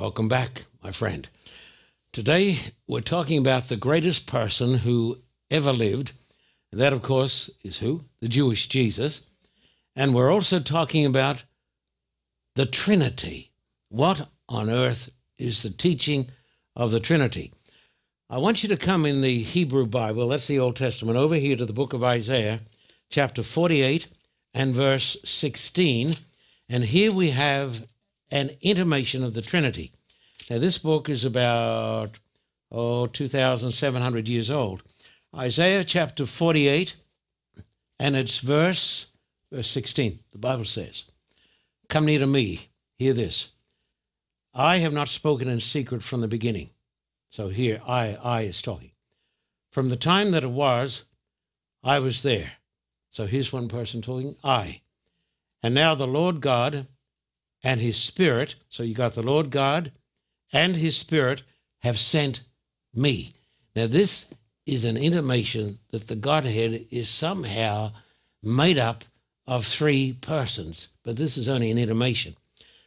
Welcome back, my friend. Today we're talking about the greatest person who ever lived. And that, of course, is who? The Jewish Jesus. And we're also talking about the Trinity. What on earth is the teaching of the Trinity? I want you to come in the Hebrew Bible, that's the Old Testament, over here to the book of Isaiah, chapter 48 and verse 16. And here we have an intimation of the Trinity. Now, this book is about, oh, 2,700 years old. Isaiah chapter 48, and it's verse, verse 16. The Bible says, Come near to me, hear this. I have not spoken in secret from the beginning. So here, I, I is talking. From the time that it was, I was there. So here's one person talking, I. And now the Lord God and his Spirit, so you got the Lord God and his Spirit have sent me. Now, this is an intimation that the Godhead is somehow made up of three persons, but this is only an intimation.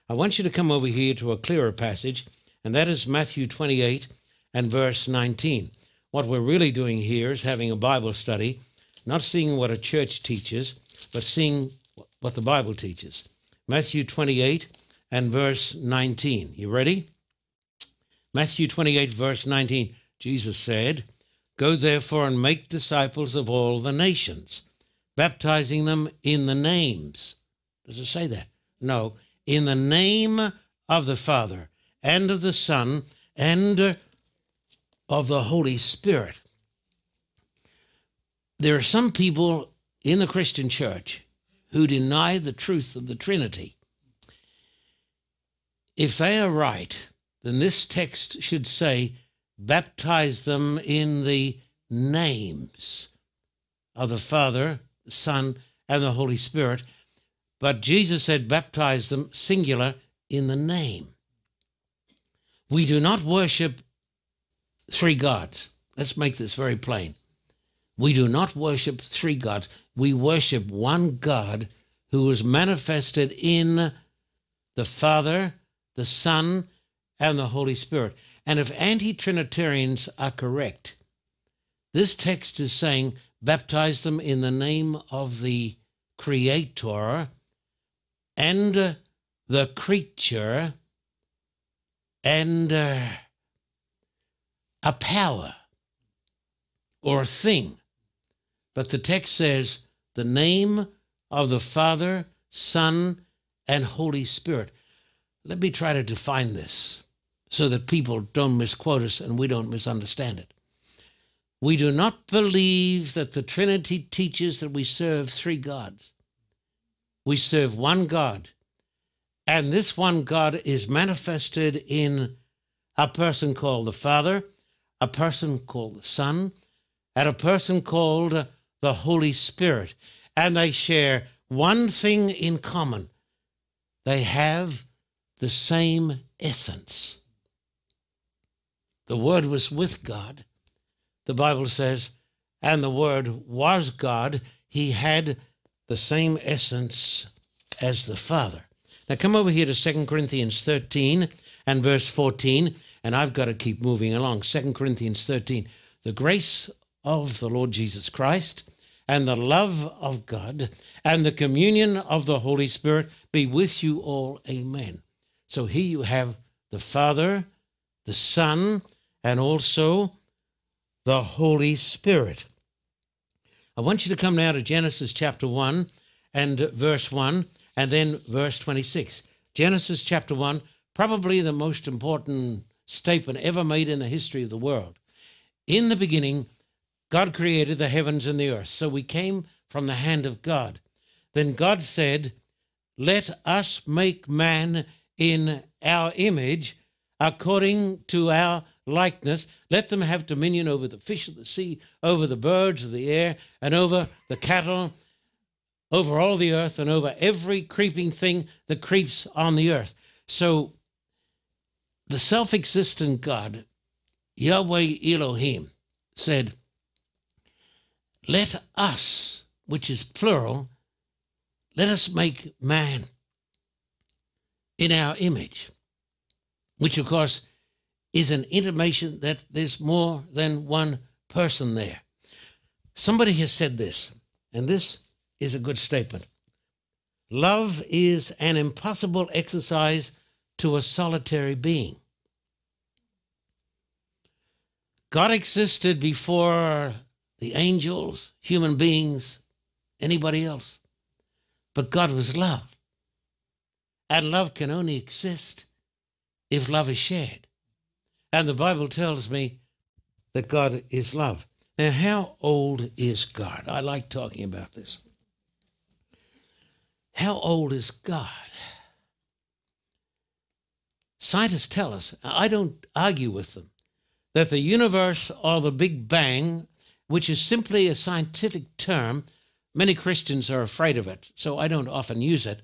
I want you to come over here to a clearer passage, and that is Matthew 28 and verse 19. What we're really doing here is having a Bible study, not seeing what a church teaches, but seeing what the Bible teaches. Matthew 28 and verse 19. You ready? Matthew 28, verse 19, Jesus said, Go therefore and make disciples of all the nations, baptizing them in the names. Does it say that? No, in the name of the Father and of the Son and of the Holy Spirit. There are some people in the Christian church who deny the truth of the Trinity. If they are right, then this text should say, baptize them in the names of the Father, the Son, and the Holy Spirit. But Jesus said, baptize them, singular, in the name. We do not worship three gods. Let's make this very plain. We do not worship three gods. We worship one God who was manifested in the Father, the Son, and the Holy Spirit. And if anti Trinitarians are correct, this text is saying, baptize them in the name of the Creator and the creature and uh, a power or a thing. But the text says, the name of the Father, Son, and Holy Spirit. Let me try to define this so that people don't misquote us and we don't misunderstand it. We do not believe that the Trinity teaches that we serve three gods. We serve one God, and this one God is manifested in a person called the Father, a person called the Son, and a person called the Holy Spirit. And they share one thing in common they have the same essence. The Word was with God. The Bible says, and the Word was God. He had the same essence as the Father. Now come over here to 2 Corinthians 13 and verse 14, and I've got to keep moving along. 2 Corinthians 13. The grace of the Lord Jesus Christ and the love of God and the communion of the Holy Spirit be with you all. Amen. So here you have the Father, the Son, and also the Holy Spirit. I want you to come now to Genesis chapter 1 and verse 1 and then verse 26. Genesis chapter 1, probably the most important statement ever made in the history of the world. In the beginning, God created the heavens and the earth. So we came from the hand of God. Then God said, Let us make man in our image according to our likeness. Let them have dominion over the fish of the sea, over the birds of the air, and over the cattle, over all the earth, and over every creeping thing that creeps on the earth. So the self existent God, Yahweh Elohim, said, Let us, which is plural, let us make man in our image. which of course is an intimation that there's more than one person there. Somebody has said this, and this is a good statement. Love is an impossible exercise to a solitary being. God existed before the angels, human beings, anybody else. But God was love. And love can only exist if love is shared. And the Bible tells me that God is love. Now, how old is God? I like talking about this. How old is God? Scientists tell us, I don't argue with them, that the universe or the Big Bang, which is simply a scientific term, many Christians are afraid of it, so I don't often use it.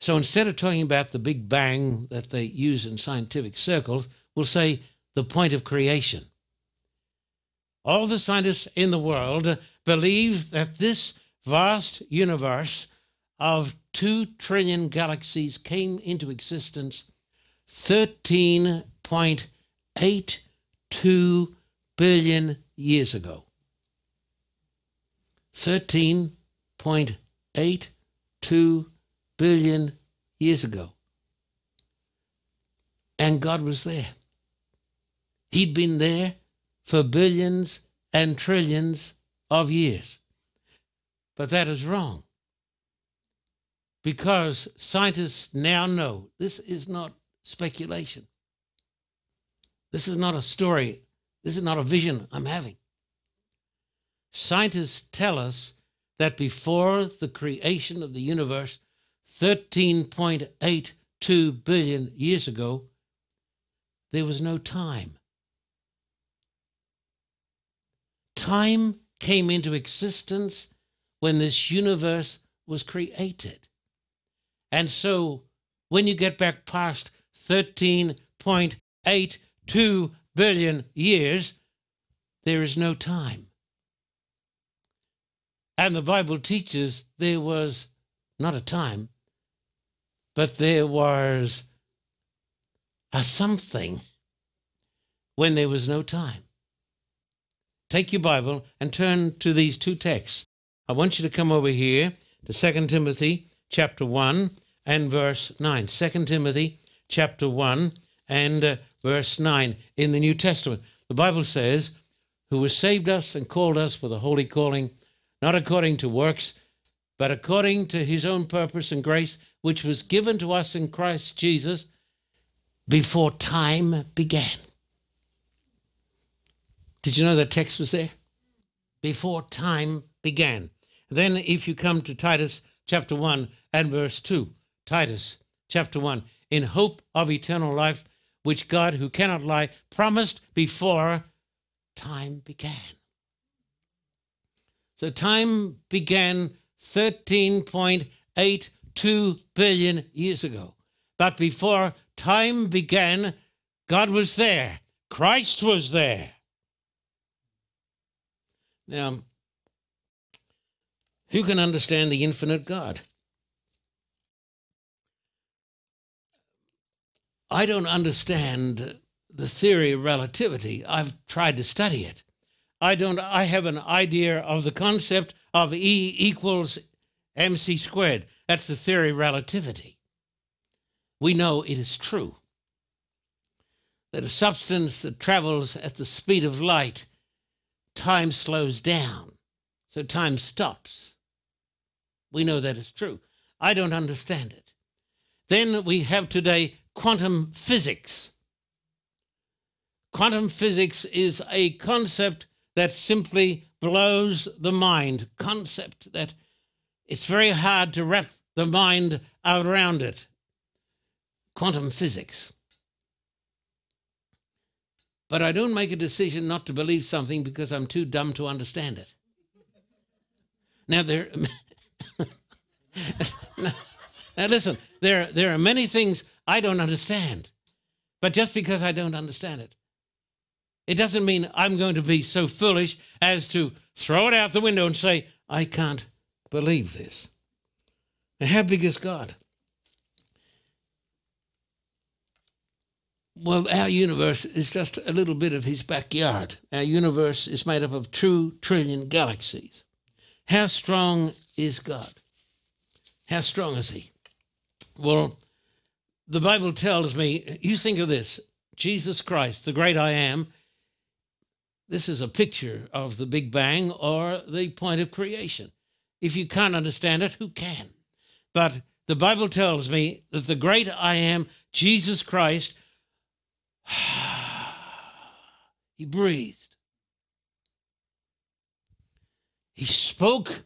So instead of talking about the Big Bang that they use in scientific circles, we'll say the point of creation. All the scientists in the world believe that this vast universe of two trillion galaxies came into existence 13.82 billion years ago. 13.82 billion years ago. And God was there. He'd been there for billions and trillions of years. But that is wrong. Because scientists now know this is not speculation. This is not a story. This is not a vision I'm having. Scientists tell us that before the creation of the universe, 13.82 billion years ago, there was no time. Time came into existence when this universe was created. And so when you get back past 13.82 billion years, there is no time. And the Bible teaches there was not a time, but there was a something when there was no time. Take your Bible and turn to these two texts. I want you to come over here to 2 Timothy chapter 1 and verse 9. 2 Timothy chapter 1 and uh, verse 9 in the New Testament. The Bible says, Who has saved us and called us with a holy calling, not according to works, but according to his own purpose and grace, which was given to us in Christ Jesus before time began. Did you know that text was there? Before time began. Then, if you come to Titus chapter 1 and verse 2, Titus chapter 1, in hope of eternal life, which God, who cannot lie, promised before time began. So time began 13.82 billion years ago. But before time began, God was there, Christ was there. Now, who can understand the infinite God? I don't understand the theory of relativity. I've tried to study it. I don't I have an idea of the concept of E equals mc squared. That's the theory of relativity. We know it is true that a substance that travels at the speed of light, time slows down. So time stops. We know that is true. I don't understand it. Then we have today quantum physics. Quantum physics is a concept that simply blows the mind, concept that it's very hard to wrap the mind around it. Quantum physics. But I don't make a decision not to believe something because I'm too dumb to understand it. Now there now, now listen, there there are many things I don't understand. But just because I don't understand it, it doesn't mean I'm going to be so foolish as to throw it out the window and say, I can't believe this. How big is God? well, our universe is just a little bit of his backyard. Our universe is made up of two trillion galaxies. How strong is God? How strong is he? Well, the Bible tells me, you think of this Jesus Christ, the great I am, this is a picture of the Big Bang or the point of creation. If you can't understand it, who can? But the Bible tells me that the great I am, Jesus Christ, he breathed. He spoke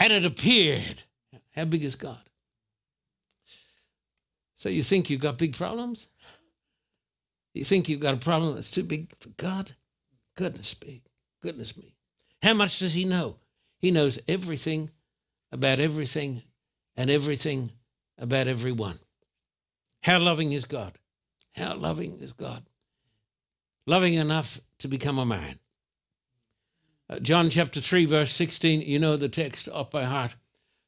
and it appeared. How big is God? So you think you've got big problems? You think you've got a problem that's too big for God? Goodness me. Goodness me. How much does he know? He knows everything about everything and everything about everyone. How loving is God? How loving is God? Loving enough to become a man. Uh, John chapter 3, verse 16, you know the text off by heart.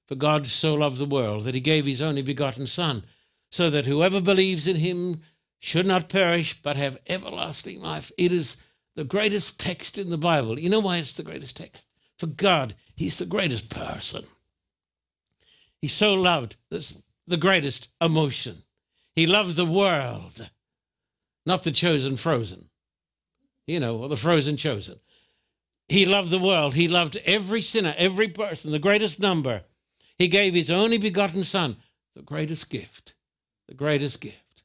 For God so loved the world that he gave his only begotten Son, so that whoever believes in him should not perish but have everlasting life. It is the greatest text in the Bible. You know why it's the greatest text? For God, he's the greatest person. He so loved this, the greatest emotion. He loved the world, not the chosen frozen, you know, or the frozen chosen. He loved the world. He loved every sinner, every person, the greatest number. He gave his only begotten Son, the greatest gift, the greatest gift.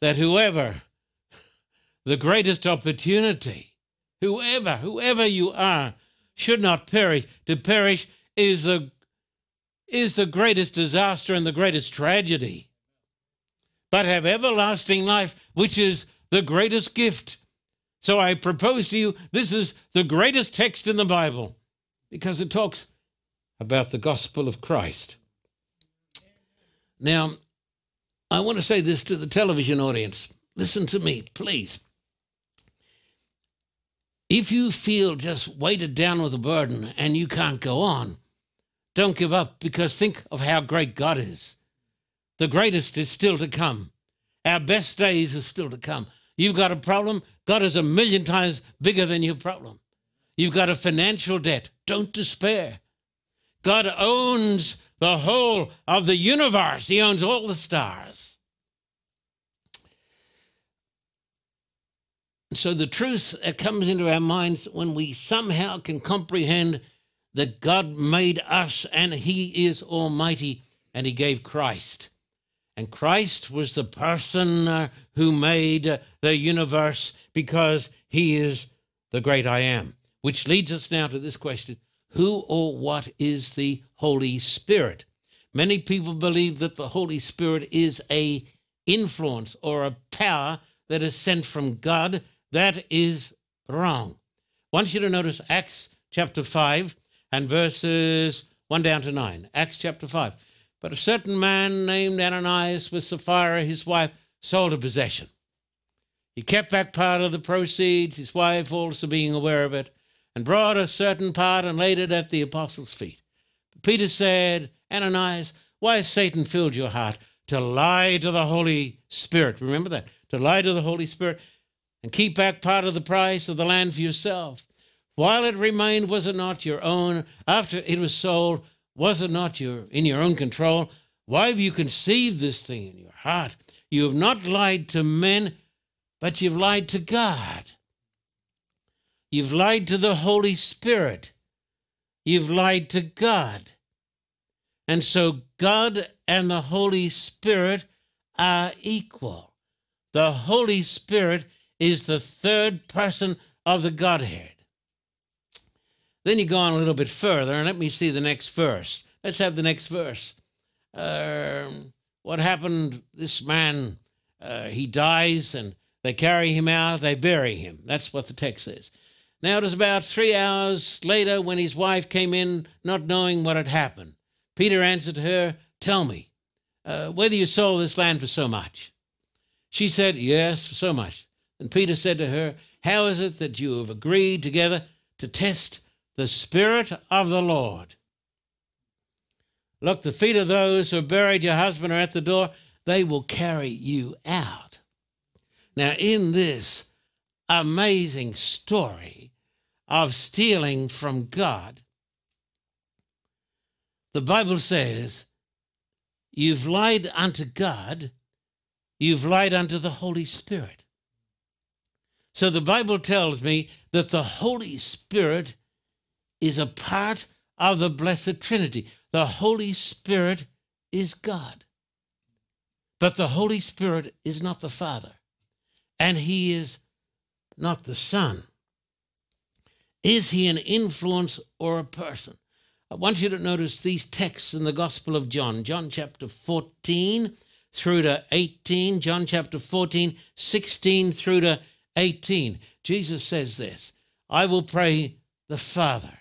That whoever, the greatest opportunity, whoever, whoever you are, should not perish. To perish is the, is the greatest disaster and the greatest tragedy, but have everlasting life, which is the greatest gift so I propose to you this is the greatest text in the Bible because it talks about the gospel of Christ. Now, I want to say this to the television audience. Listen to me, please. If you feel just weighted down with a burden and you can't go on, don't give up because think of how great God is. The greatest is still to come. Our best days are still to come. You've got a problem, God is a million times bigger than your problem. You've got a financial debt. Don't despair. God owns the whole of the universe, He owns all the stars. So, the truth that comes into our minds when we somehow can comprehend that God made us and He is Almighty and He gave Christ. And Christ was the person uh, who made the universe because he is the great I am. Which leads us now to this question Who or what is the Holy Spirit? Many people believe that the Holy Spirit is a influence or a power that is sent from God. That is wrong. I want you to notice Acts chapter 5 and verses 1 down to 9. Acts chapter 5. But a certain man named Ananias with Sapphira, his wife, sold a possession. He kept back part of the proceeds, his wife also being aware of it, and brought a certain part and laid it at the apostles' feet. Peter said, Ananias, why has Satan filled your heart to lie to the Holy Spirit? Remember that. To lie to the Holy Spirit and keep back part of the price of the land for yourself. While it remained, was it not your own? After it was sold, was it not your in your own control? Why have you conceived this thing in your heart? You have not lied to men, but you've lied to God. You've lied to the Holy Spirit. You've lied to God. And so God and the Holy Spirit are equal. The Holy Spirit is the third person of the Godhead. Then you go on a little bit further, and let me see the next verse. Let's have the next verse. Uh, what happened? This man, uh, he dies, and they carry him out, they bury him. That's what the text says. Now, it was about three hours later when his wife came in, not knowing what had happened. Peter answered her, Tell me, uh, whether you sold this land for so much. She said, Yes, for so much. And Peter said to her, How is it that you have agreed together to test the Spirit of the Lord. Look, the feet of those who have buried your husband are at the door. They will carry you out. Now, in this amazing story of stealing from God, the Bible says, You've lied unto God, you've lied unto the Holy Spirit. So the Bible tells me that the Holy Spirit is a part of the Blessed Trinity. The Holy Spirit is God. But the Holy Spirit is not the Father, and He is not the Son. Is He an influence or a person? I want you to notice these texts in the Gospel of John, John chapter 14 through to 18, John chapter 14, 16 through to 18. Jesus says this I will pray the Father,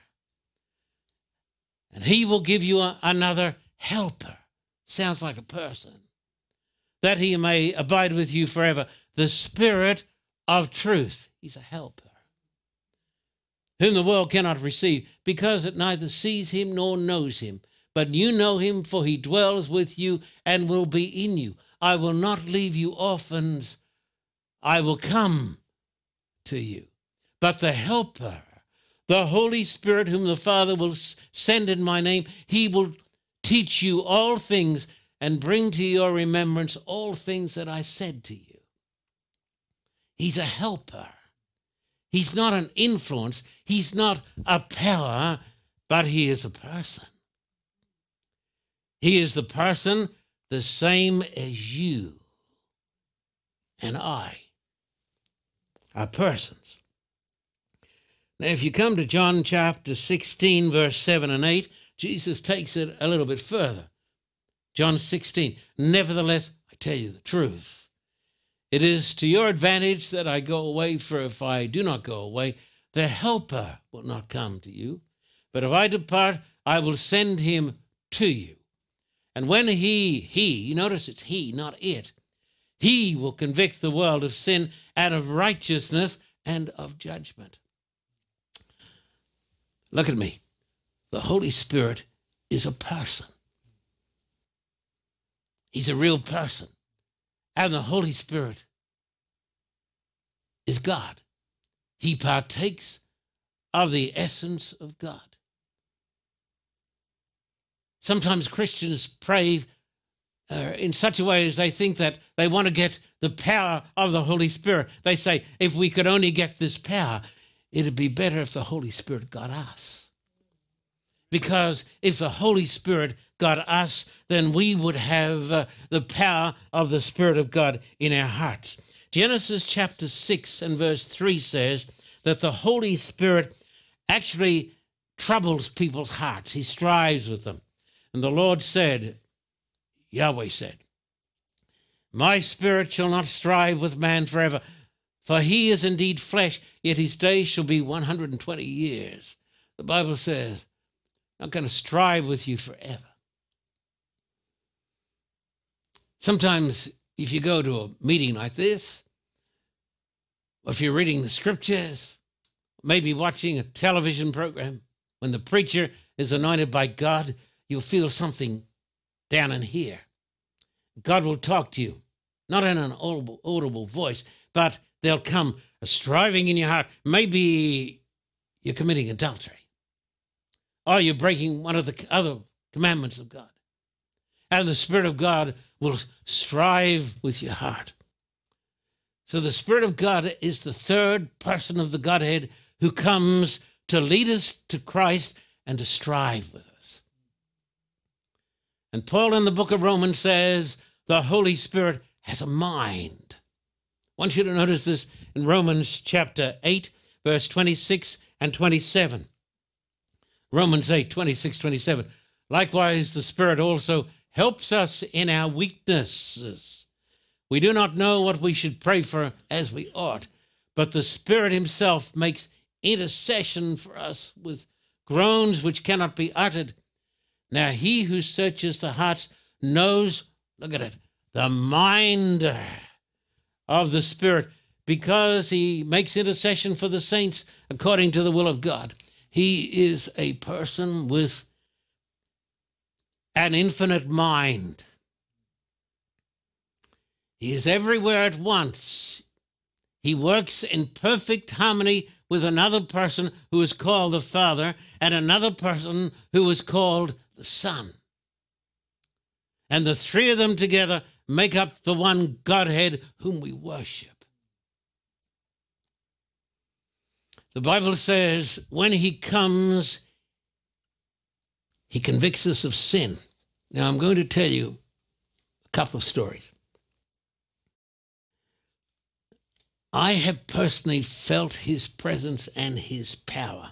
and he will give you a, another helper. Sounds like a person. That he may abide with you forever. The Spirit of truth. He's a helper whom the world cannot receive, because it neither sees him nor knows him. But you know him, for he dwells with you and will be in you. I will not leave you orphans, I will come to you. But the Helper, the Holy Spirit, whom the Father will send in my name, he will teach you all things and bring to your remembrance all things that I said to you. He's a helper. He's not an influence, he's not a power, but he is a person. He is the person the same as you and I are persons. Now, if you come to John chapter 16, verse 7 and 8, Jesus takes it a little bit further. John 16, nevertheless, I tell you the truth. It is to your advantage that I go away, for if I do not go away, the Helper will not come to you. But if I depart, I will send him to you. And when he, he, notice it's he, not it, he will convict the world of sin and of righteousness and of judgment. Look at me. The Holy Spirit is a person. He's a real person. And the Holy Spirit is God. He partakes of the essence of God. Sometimes Christians pray uh, in such a way as they think that they want to get the power of the Holy Spirit. They say, if we could only get this power, it'd be better if the Holy Spirit got us. Because if the Holy Spirit got us, then we would have uh, the power of the Spirit of God in our hearts. Genesis chapter 6 and verse 3 says that the Holy Spirit actually troubles people's hearts, He strives with them. And the Lord said, Yahweh said, My spirit shall not strive with man forever, for he is indeed flesh, yet his days shall be 120 years. The Bible says, not going to strive with you forever. Sometimes, if you go to a meeting like this, or if you're reading the scriptures, maybe watching a television program, when the preacher is anointed by God, you'll feel something down in here. God will talk to you, not in an audible, audible voice, but there'll come a striving in your heart. Maybe you're committing adultery, or you're breaking one of the other commandments of God. And the Spirit of God will strive with your heart. So the Spirit of God is the third person of the Godhead who comes to lead us to Christ and to strive with us. And Paul in the book of Romans says the Holy Spirit has a mind. I want you to notice this in Romans chapter 8, verse 26 and 27. Romans 8, 26, 27. Likewise, the Spirit also helps us in our weaknesses. We do not know what we should pray for as we ought, but the Spirit Himself makes intercession for us with groans which cannot be uttered. Now, He who searches the hearts knows, look at it, the mind of the Spirit, because He makes intercession for the saints according to the will of God. He is a person with an infinite mind. He is everywhere at once, he works in perfect harmony with another person who is called the Father and another person who is called the Son. And the three of them together make up the one Godhead whom we worship. The Bible says when he comes, he convicts us of sin. Now, I'm going to tell you a couple of stories. I have personally felt his presence and his power.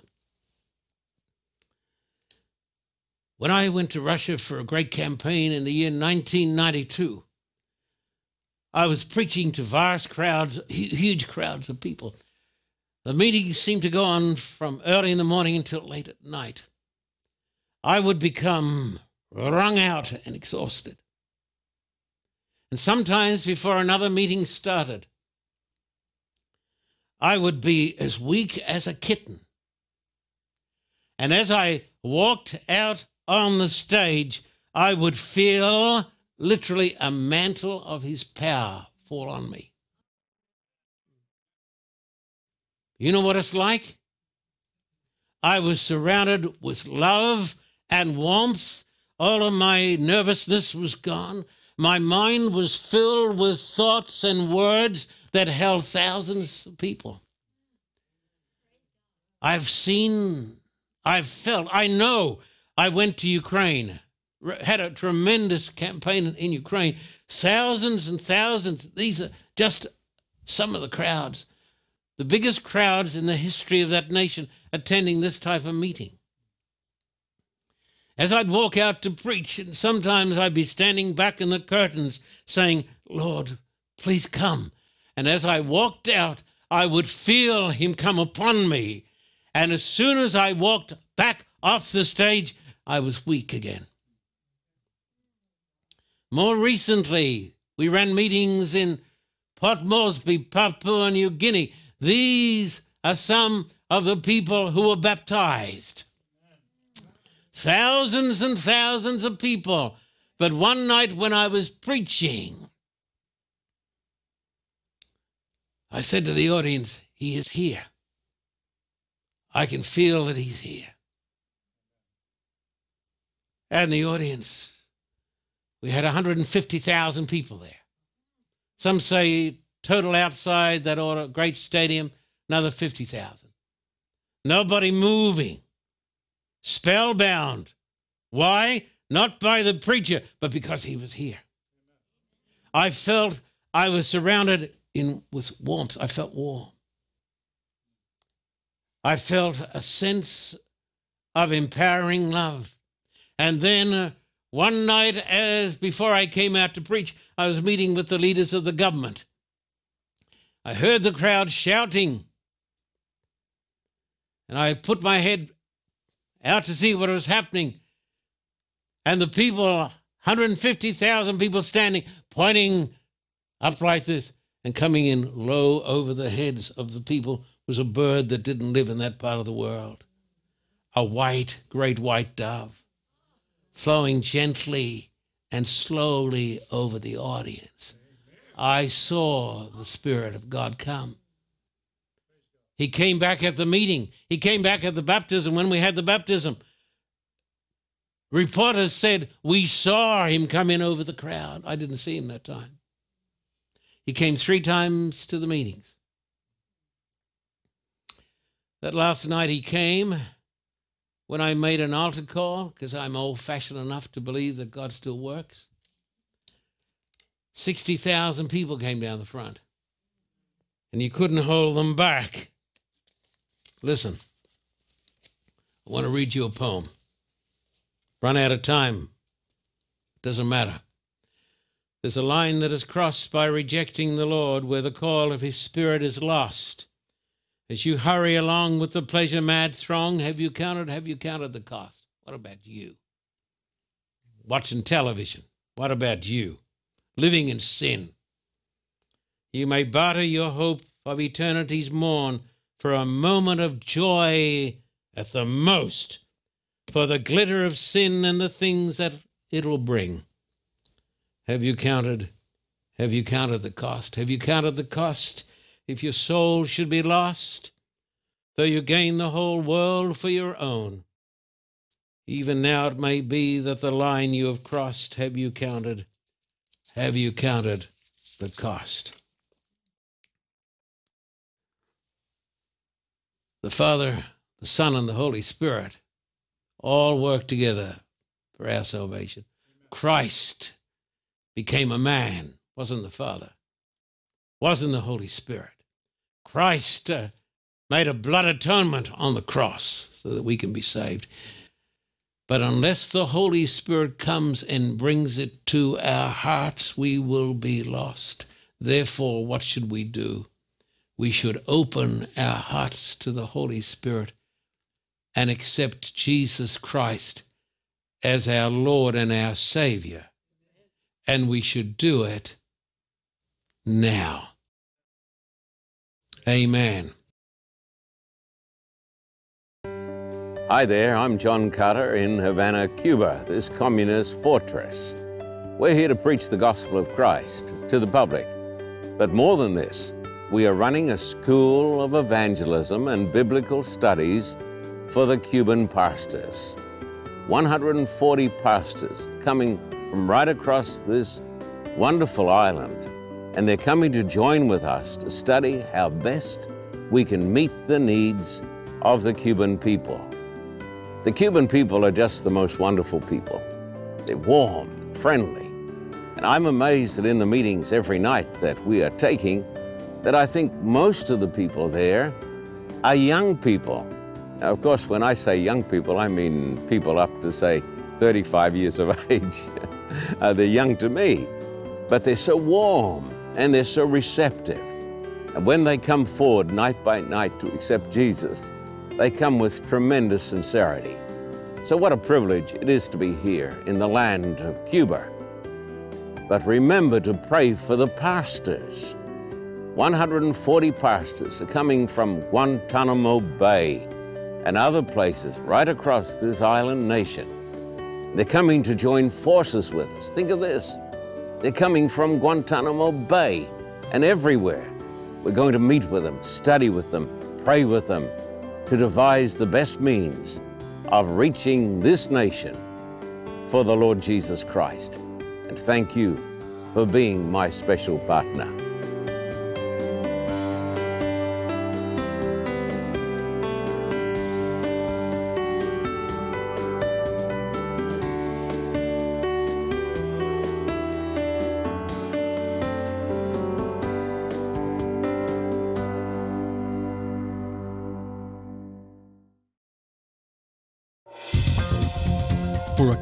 When I went to Russia for a great campaign in the year 1992, I was preaching to vast crowds, huge crowds of people. The meetings seemed to go on from early in the morning until late at night. I would become wrung out and exhausted. And sometimes before another meeting started, I would be as weak as a kitten. And as I walked out on the stage, I would feel literally a mantle of his power fall on me. You know what it's like? I was surrounded with love and warmth. All of my nervousness was gone. My mind was filled with thoughts and words that held thousands of people. I've seen, I've felt, I know. I went to Ukraine, had a tremendous campaign in Ukraine. Thousands and thousands. These are just some of the crowds, the biggest crowds in the history of that nation attending this type of meeting. As I'd walk out to preach, and sometimes I'd be standing back in the curtains saying, Lord, please come. And as I walked out, I would feel him come upon me. And as soon as I walked back off the stage, I was weak again. More recently, we ran meetings in Port Moresby, Papua New Guinea. These are some of the people who were baptized. Thousands and thousands of people. But one night when I was preaching, I said to the audience, He is here. I can feel that He's here. And the audience, we had 150,000 people there. Some say total outside that order, great stadium, another 50,000. Nobody moving, spellbound. Why? Not by the preacher, but because he was here. I felt I was surrounded in with warmth. I felt warm. I felt a sense of empowering love. And then uh, one night, as before I came out to preach, I was meeting with the leaders of the government. I heard the crowd shouting, and I put my head out to see what was happening. And the people, 150,000 people standing, pointing up like this and coming in low over the heads of the people was a bird that didn't live in that part of the world. A white, great white dove flowing gently and slowly over the audience. I saw the Spirit of God come. He came back at the meeting. He came back at the baptism when we had the baptism. Reporters said, We saw him come in over the crowd. I didn't see him that time. He came three times to the meetings. That last night he came when I made an altar call, because I'm old fashioned enough to believe that God still works. 60,000 people came down the front, and you couldn't hold them back. Listen, I want to read you a poem. Run out of time. Doesn't matter. There's a line that is crossed by rejecting the Lord where the call of his spirit is lost. As you hurry along with the pleasure mad throng, have you counted have you counted the cost? What about you? Watching television. What about you? Living in sin. You may barter your hope of eternity's morn for a moment of joy at the most, for the glitter of sin and the things that it will bring. Have you counted? Have you counted the cost? Have you counted the cost? if your soul should be lost, though you gain the whole world for your own. Even now it may be that the line you have crossed, have you counted? Have you counted the cost? The Father, the Son, and the Holy Spirit all work together for our salvation. Christ became a man, wasn't the Father, wasn't the Holy Spirit. Christ uh, made a blood atonement on the cross so that we can be saved. But unless the Holy Spirit comes and brings it to our hearts, we will be lost. Therefore, what should we do? We should open our hearts to the Holy Spirit and accept Jesus Christ as our Lord and our Savior. And we should do it now. Amen. Hi there, I'm John Carter in Havana, Cuba, this communist fortress. We're here to preach the gospel of Christ to the public. But more than this, we are running a school of evangelism and biblical studies for the Cuban pastors. 140 pastors coming from right across this wonderful island, and they're coming to join with us to study how best we can meet the needs of the Cuban people. The Cuban people are just the most wonderful people. They're warm, friendly. And I'm amazed that in the meetings every night that we are taking, that I think most of the people there are young people. Now, of course, when I say young people, I mean people up to, say, 35 years of age. uh, they're young to me, but they're so warm and they're so receptive. And when they come forward night by night to accept Jesus, they come with tremendous sincerity. So, what a privilege it is to be here in the land of Cuba. But remember to pray for the pastors. 140 pastors are coming from Guantanamo Bay and other places right across this island nation. They're coming to join forces with us. Think of this. They're coming from Guantanamo Bay and everywhere. We're going to meet with them, study with them, pray with them, to devise the best means of reaching this nation for the Lord Jesus Christ. And thank you for being my special partner.